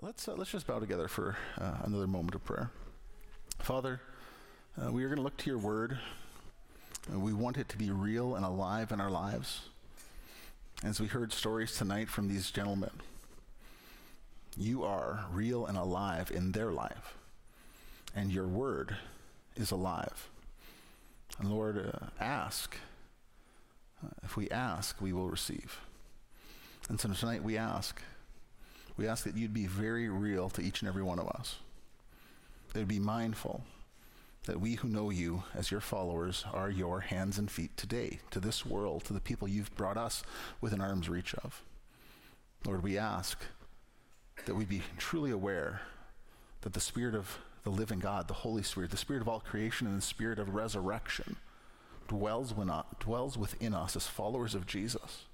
Let's, uh, let's just bow together for uh, another moment of prayer. Father, uh, we are going to look to your word. Uh, we want it to be real and alive in our lives. As we heard stories tonight from these gentlemen, you are real and alive in their life, and your word is alive. And Lord, uh, ask. Uh, if we ask, we will receive. And so tonight we ask we ask that you'd be very real to each and every one of us. That would be mindful that we who know you as your followers are your hands and feet today, to this world, to the people you've brought us within arm's reach of. Lord, we ask that we be truly aware that the Spirit of the living God, the Holy Spirit, the Spirit of all creation, and the Spirit of resurrection dwells, uh, dwells within us as followers of Jesus.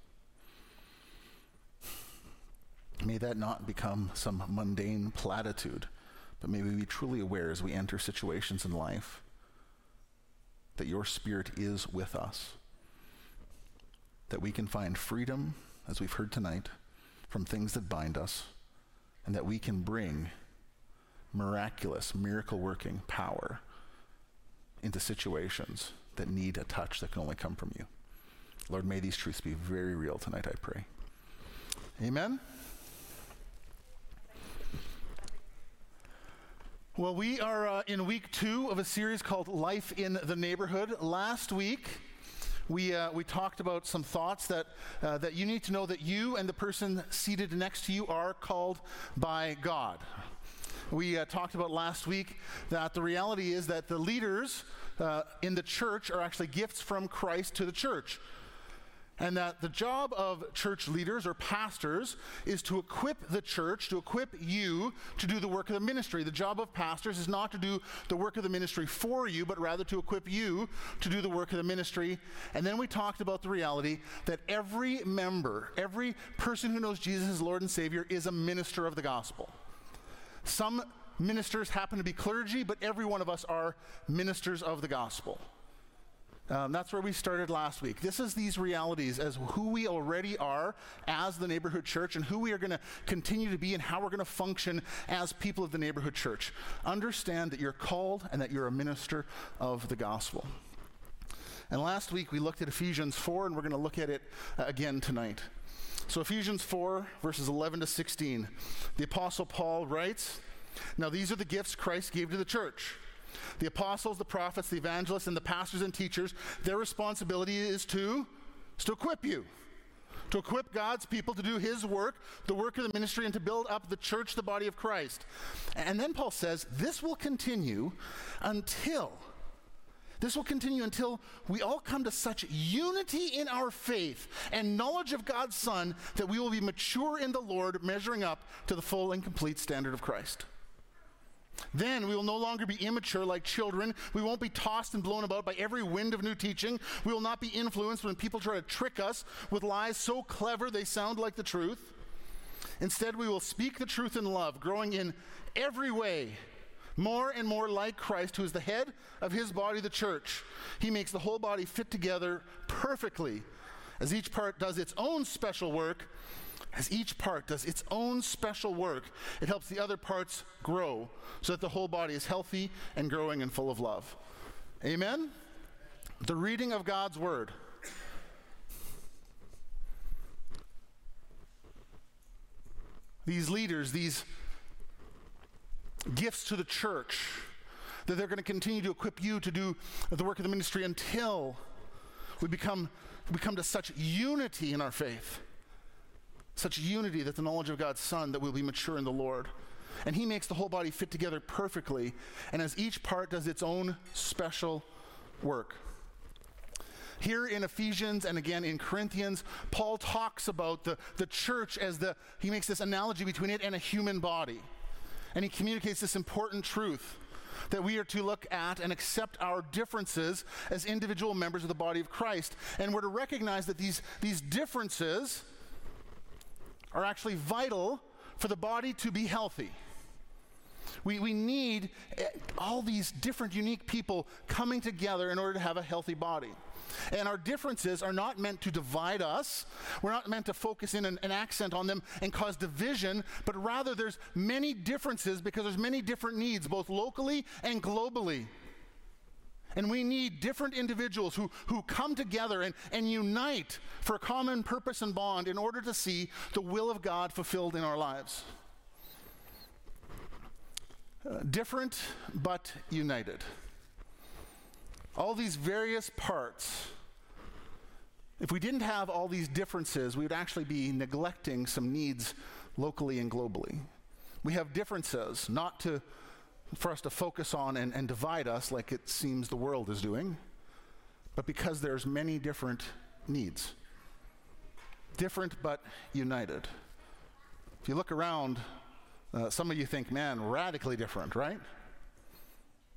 May that not become some mundane platitude, but may we be truly aware as we enter situations in life that your Spirit is with us, that we can find freedom, as we've heard tonight, from things that bind us, and that we can bring miraculous, miracle working power into situations that need a touch that can only come from you. Lord, may these truths be very real tonight, I pray. Amen. Well, we are uh, in week two of a series called Life in the Neighborhood. Last week, we, uh, we talked about some thoughts that, uh, that you need to know that you and the person seated next to you are called by God. We uh, talked about last week that the reality is that the leaders uh, in the church are actually gifts from Christ to the church and that the job of church leaders or pastors is to equip the church, to equip you to do the work of the ministry. The job of pastors is not to do the work of the ministry for you, but rather to equip you to do the work of the ministry. And then we talked about the reality that every member, every person who knows Jesus as Lord and Savior, is a minister of the gospel. Some ministers happen to be clergy, but every one of us are ministers of the gospel. Um, that's where we started last week. This is these realities as who we already are as the neighborhood church and who we are going to continue to be and how we're going to function as people of the neighborhood church. Understand that you're called and that you're a minister of the gospel. And last week we looked at Ephesians 4, and we're going to look at it uh, again tonight. So, Ephesians 4, verses 11 to 16, the Apostle Paul writes Now, these are the gifts Christ gave to the church the apostles, the prophets, the evangelists, and the pastors and teachers, their responsibility is to, is to equip you. To equip God's people to do His work, the work of the ministry, and to build up the church, the body of Christ. And then Paul says, this will continue until, this will continue until we all come to such unity in our faith and knowledge of God's Son that we will be mature in the Lord, measuring up to the full and complete standard of Christ. Then we will no longer be immature like children. We won't be tossed and blown about by every wind of new teaching. We will not be influenced when people try to trick us with lies so clever they sound like the truth. Instead, we will speak the truth in love, growing in every way more and more like Christ, who is the head of his body, the church. He makes the whole body fit together perfectly as each part does its own special work as each part does its own special work, it helps the other parts grow so that the whole body is healthy and growing and full of love. Amen? The reading of God's Word. These leaders, these gifts to the church, that they're going to continue to equip you to do the work of the ministry until we become, we come to such unity in our faith such unity that the knowledge of God's Son that we'll be mature in the Lord. And He makes the whole body fit together perfectly, and as each part does its own special work. Here in Ephesians and again in Corinthians, Paul talks about the, the church as the, he makes this analogy between it and a human body. And he communicates this important truth that we are to look at and accept our differences as individual members of the body of Christ. And we're to recognize that these, these differences are actually vital for the body to be healthy. We, we need eh, all these different, unique people coming together in order to have a healthy body. And our differences are not meant to divide us. We're not meant to focus in an, an, accent on them and cause division, but rather there's many differences because there's many different needs, both locally and globally. And we need different individuals who, who come together and, and unite for a common purpose and bond in order to see the will of God fulfilled in our lives. Uh, different but united. All these various parts. If we didn't have all these differences, we would actually be neglecting some needs locally and globally. We have differences, not to, for us to focus on and, and divide us like it seems the world is doing, but because there's many different needs. Different but united. If you look around uh, some of you think, man, radically different, right?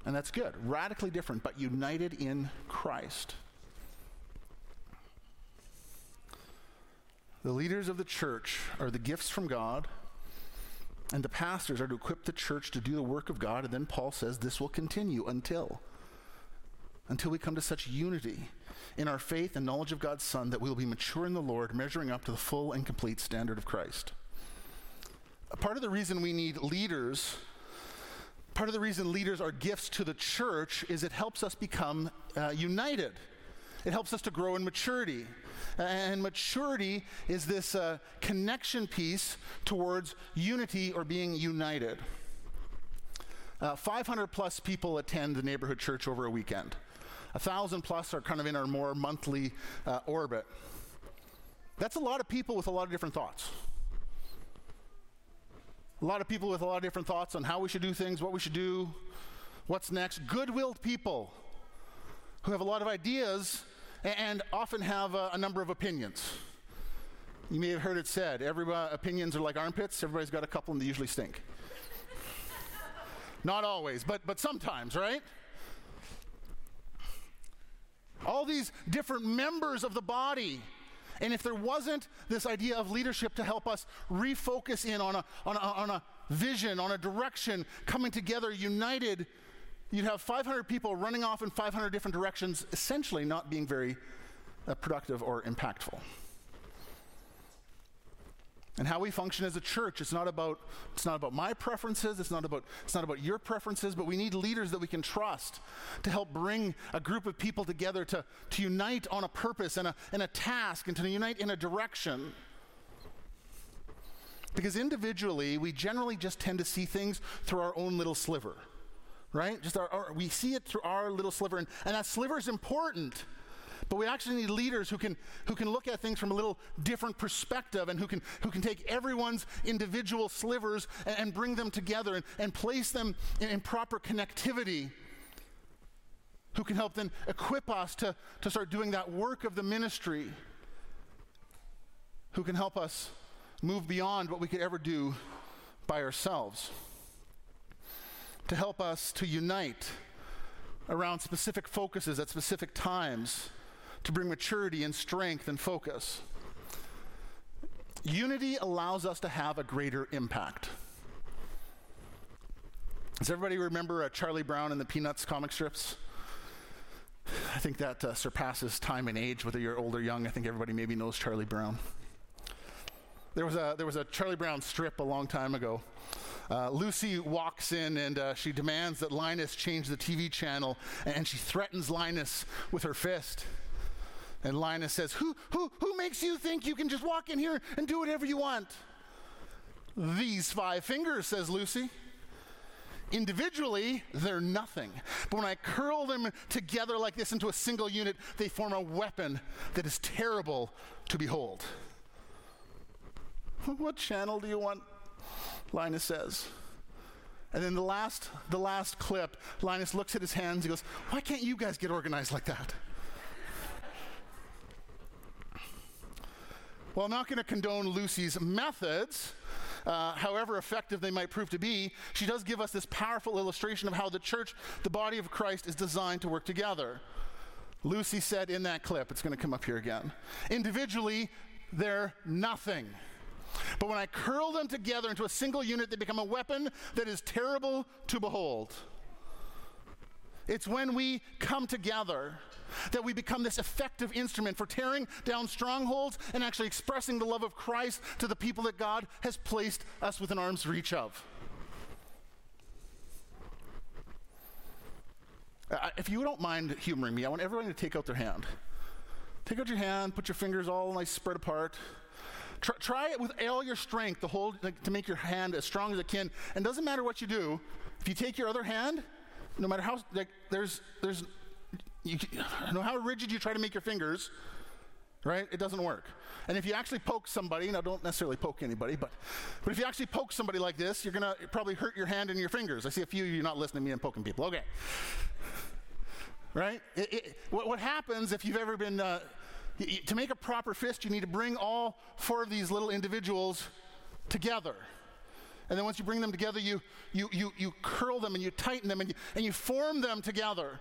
And that's good. Radically different, but united in Christ. The leaders of the church are the gifts from God, and the pastors are to equip the church to do the work of God. And then Paul says this will continue until until we come to such unity in our faith and knowledge of God's Son that we will be mature in the Lord, measuring up to the full and complete standard of Christ part of the reason we need leaders, part of the reason leaders are gifts to the church is it helps us become uh, united. It helps us to grow in maturity. And maturity is this uh, connection piece towards unity or being united. Uh, 500 plus people attend the neighborhood church over a weekend. A thousand plus are kind of in our more monthly uh, orbit. That's a lot of people with a lot of different thoughts. A lot of people with a lot of different thoughts on how we should do things, what we should do, what's next. Good willed people who have a lot of ideas and often have a, a, number of opinions. You may have heard it said everybody, uh, opinions are like armpits, everybody's got a couple and they usually stink. Not always, but, but sometimes, right? All these different members of the body and if there wasn't this idea of leadership to help us refocus in on a, on a, on a vision, on a direction, coming together, united, you'd have 500 people running off in 500 different directions, essentially not being very uh, productive or impactful. And how we function as a church it's not about it's not about my preferences it's not about it's not about your preferences but we need leaders that we can trust to help bring a group of people together to, to unite on a purpose and a, and a task and to unite in a direction. Because individually we generally just tend to see things through our own little sliver right? Just our, our we see it through our little sliver and, and that sliver is important but we actually need leaders who can, who can look at things from a little different perspective and who can, who can take everyone's individual slivers and, and bring them together and, and place them in, in proper connectivity who can help then equip us to, to start doing that work of the ministry, who can help us move beyond what we could ever do by ourselves, to help us to unite around specific focuses at specific times to bring maturity and strength and focus. Unity allows us to have a greater impact. Does everybody remember uh, Charlie Brown and the Peanuts comic strips? I think that uh, surpasses time and age, whether you're old or young. I think everybody maybe knows Charlie Brown. There was a, there was a Charlie Brown strip a long time ago. Uh, Lucy walks in and uh, she demands that Linus change the TV channel, and she threatens Linus with her fist. And Linus says, who, who, who makes you think you can just walk in here and do whatever you want? These five fingers, says Lucy. Individually, they're nothing. But when I curl them together like this into a single unit, they form a weapon that is terrible to behold. what channel do you want? Linus says. And then the last, the last clip, Linus looks at his hands. He goes, Why can't you guys get organized like that? Well, I'm not going to condone Lucy's methods, uh, however effective they might prove to be. She does give us this powerful illustration of how the church, the body of Christ, is designed to work together. Lucy said in that clip, it's going to come up here again individually, they're nothing. But when I curl them together into a single unit, they become a weapon that is terrible to behold. It's when we come together that we become this effective instrument for tearing down strongholds and actually expressing the love of Christ to the people that God has placed us within arm's reach of. Uh, if you don't mind humoring me, I want everyone to take out their hand. Take out your hand, put your fingers all nice spread apart. Try, try it with all your strength to hold, like, to make your hand as strong as it can. And doesn't matter what you do. If you take your other hand, no matter how, like, there's, there's, you, no how rigid you try to make your fingers, right? It doesn't work. And if you actually poke somebody, now don't necessarily poke anybody, but, but if you actually poke somebody like this, you're to probably hurt your hand and your fingers. I see a few of you not listening to me and poking people. Okay. Right? It, it, what, what, happens if you've ever been, uh, to make a proper fist, you need to bring all four of these little individuals together. And then once you bring them together, you, you, you, you curl them and you tighten them and you, and you form them together.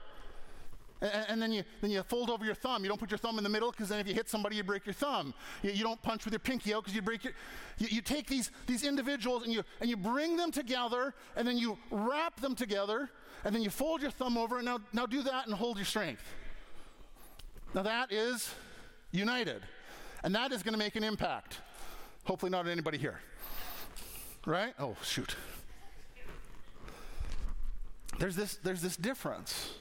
And, then, you, then you fold over your thumb. You don't put your thumb in the middle because then if you hit somebody, you break your thumb. You, you don't punch with your pinky out because you break your. You, you, take these, these individuals and you, and you bring them together and then you wrap them together and then you fold your thumb over and now, now do that and hold your strength. Now that is united. And that is going to make an impact. Hopefully, not anybody here. Right? Oh, shoot. There's this, there's this difference.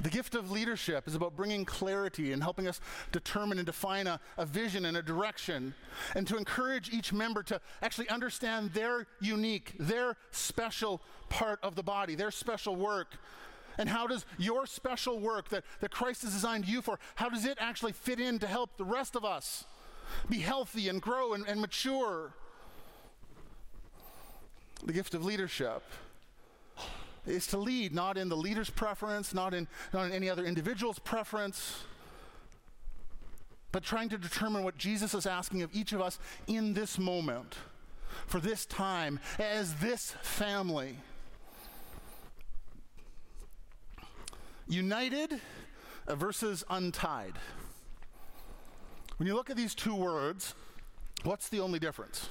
The gift of leadership is about bringing clarity and helping us determine and define a, a, vision and a direction, and to encourage each member to actually understand their unique, their special part of the body, their special work. And how does your special work that, that Christ has designed you for, how does it actually fit in to help the rest of us be healthy and grow and, and mature? The gift of leadership is to lead, not in the leader's preference, not in, not in any other individual's preference, but trying to determine what Jesus is asking of each of us in this moment, for this time, as this family. United versus untied. When you look at these two words, what's the only difference?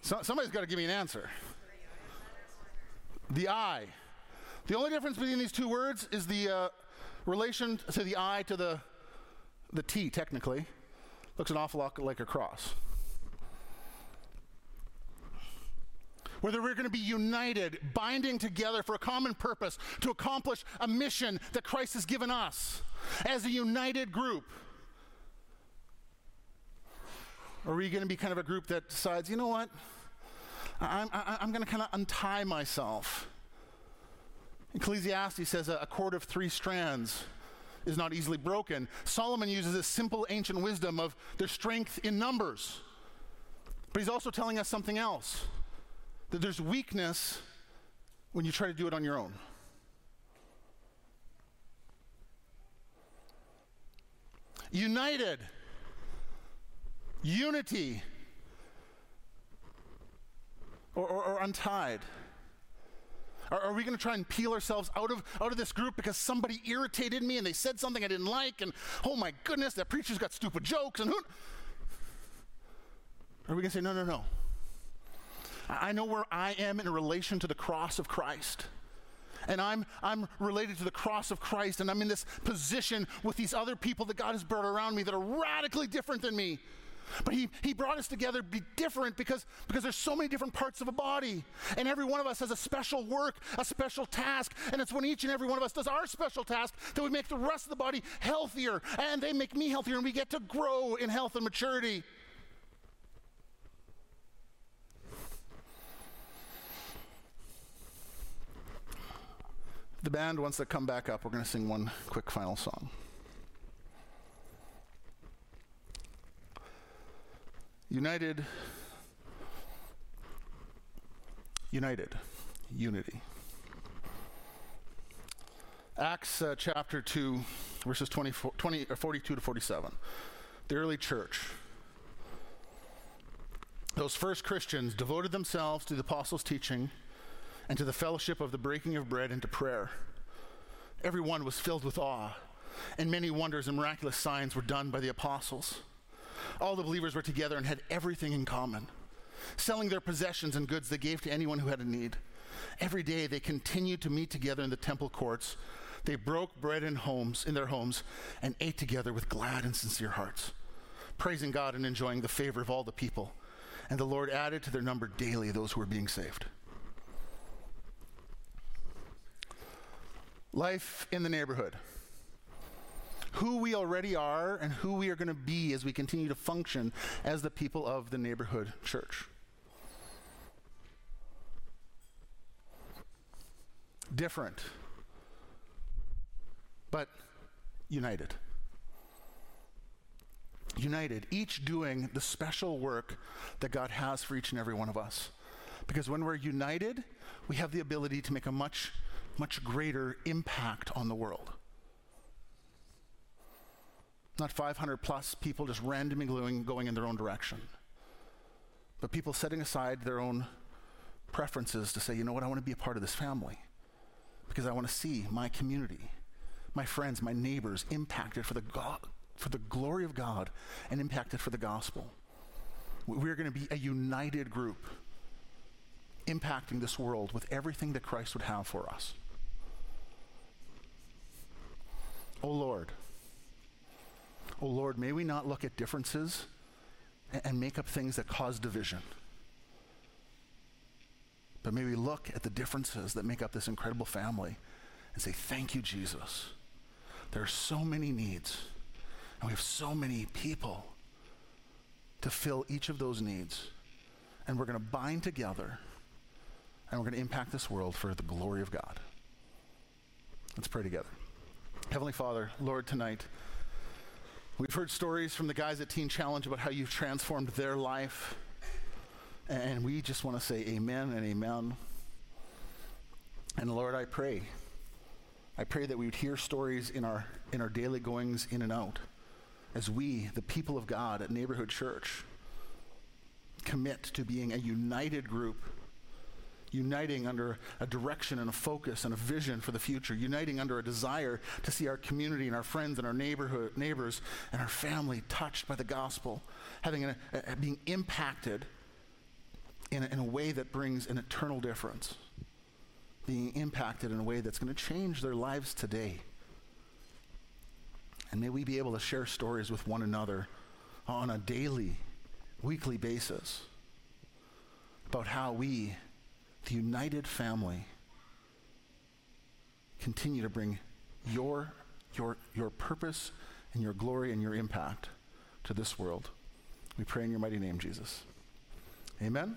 So, somebody's got to give me an answer. The I. The only difference between these two words is the uh, relation to the I to the, the T, technically. Looks an awful lot like a cross. Whether we're going to be united, binding together for a common purpose to accomplish a mission that Christ has given us as a united group. Or are we going to be kind of a group that decides, you know what? I'm, I, am going to kind of untie myself. Ecclesiastes says a, a cord of three strands is not easily broken. Solomon uses this simple ancient wisdom of their strength in numbers. But he's also telling us something else that there's weakness when you try to do it on your own. United, unity or, or, or untied? Are, are we going to try and peel ourselves out of, out of this group because somebody irritated me and they said something I didn't like and oh my goodness, that preacher's got stupid jokes and who? Are we going to say, no, no, no? I know where I am in relation to the cross of Christ. And I'm, I'm related to the cross of Christ, and I'm in this position with these other people that God has brought around me that are radically different than me. But he, he brought us together to be different because, because there's so many different parts of a body. And every one of us has a special work, a special task. And it's when each and every one of us does our special task that we make the rest of the body healthier. And they make me healthier, and we get to grow in health and maturity. The band, once they come back up, we're going to sing one quick final song. United, united, unity. Acts uh, chapter 2, verses 20, 20, uh, 42 to 47. The early church. Those first Christians devoted themselves to the apostles' teaching and to the fellowship of the breaking of bread and to prayer. Everyone was filled with awe and many wonders and miraculous signs were done by the apostles. All the believers were together and had everything in common. Selling their possessions and goods, they gave to anyone who had a need. Every day they continued to meet together in the temple courts. They broke bread in homes in their homes and ate together with glad and sincere hearts, praising God and enjoying the favor of all the people. And the Lord added to their number daily those who were being saved. Life in the neighborhood who we already are and who we are going to be as we continue to function as the people of the neighborhood church. Different, but united. United, each doing the special work that God has for each and every one of us. Because when we're united, we have the ability to make a much, much greater impact on the world. Not 500 plus people just randomly going, in their own direction, but people setting aside their own preferences to say, you know what, I want to be a part of this family because I want to see my community, my friends, my neighbors impacted for the, for the glory of God and impacted for the gospel. We're going to be a united group impacting this world with everything that Christ would have for us. Oh Lord, oh Lord, may we not look at differences and, and make up things that cause division. But may we look at the differences that make up this incredible family and say, Thank you, Jesus. There are so many needs, and we have so many people to fill each of those needs. And we're going to bind together, and we're going to impact this world for the glory of God. Let's pray together. Heavenly Father, Lord, tonight, We've heard stories from the guys at Teen Challenge about how you've transformed their life. And we just want to say amen and amen. And Lord, I pray. I pray that we would hear stories in our, in our daily goings in and out as we, the people of God at Neighborhood Church, commit to being a united group uniting under a direction and a focus and a vision for the future, uniting under a desire to see our community and our friends and our neighborhood, neighbors and our family touched by the gospel, having being impacted in a, in a way that brings an eternal difference, being impacted in a way that's going to change their lives today. And may we be able to share stories with one another on a daily, weekly basis about how we the united family, continue to bring your, your, your purpose and your glory and your impact to this world. We pray in your mighty name, Jesus. Amen.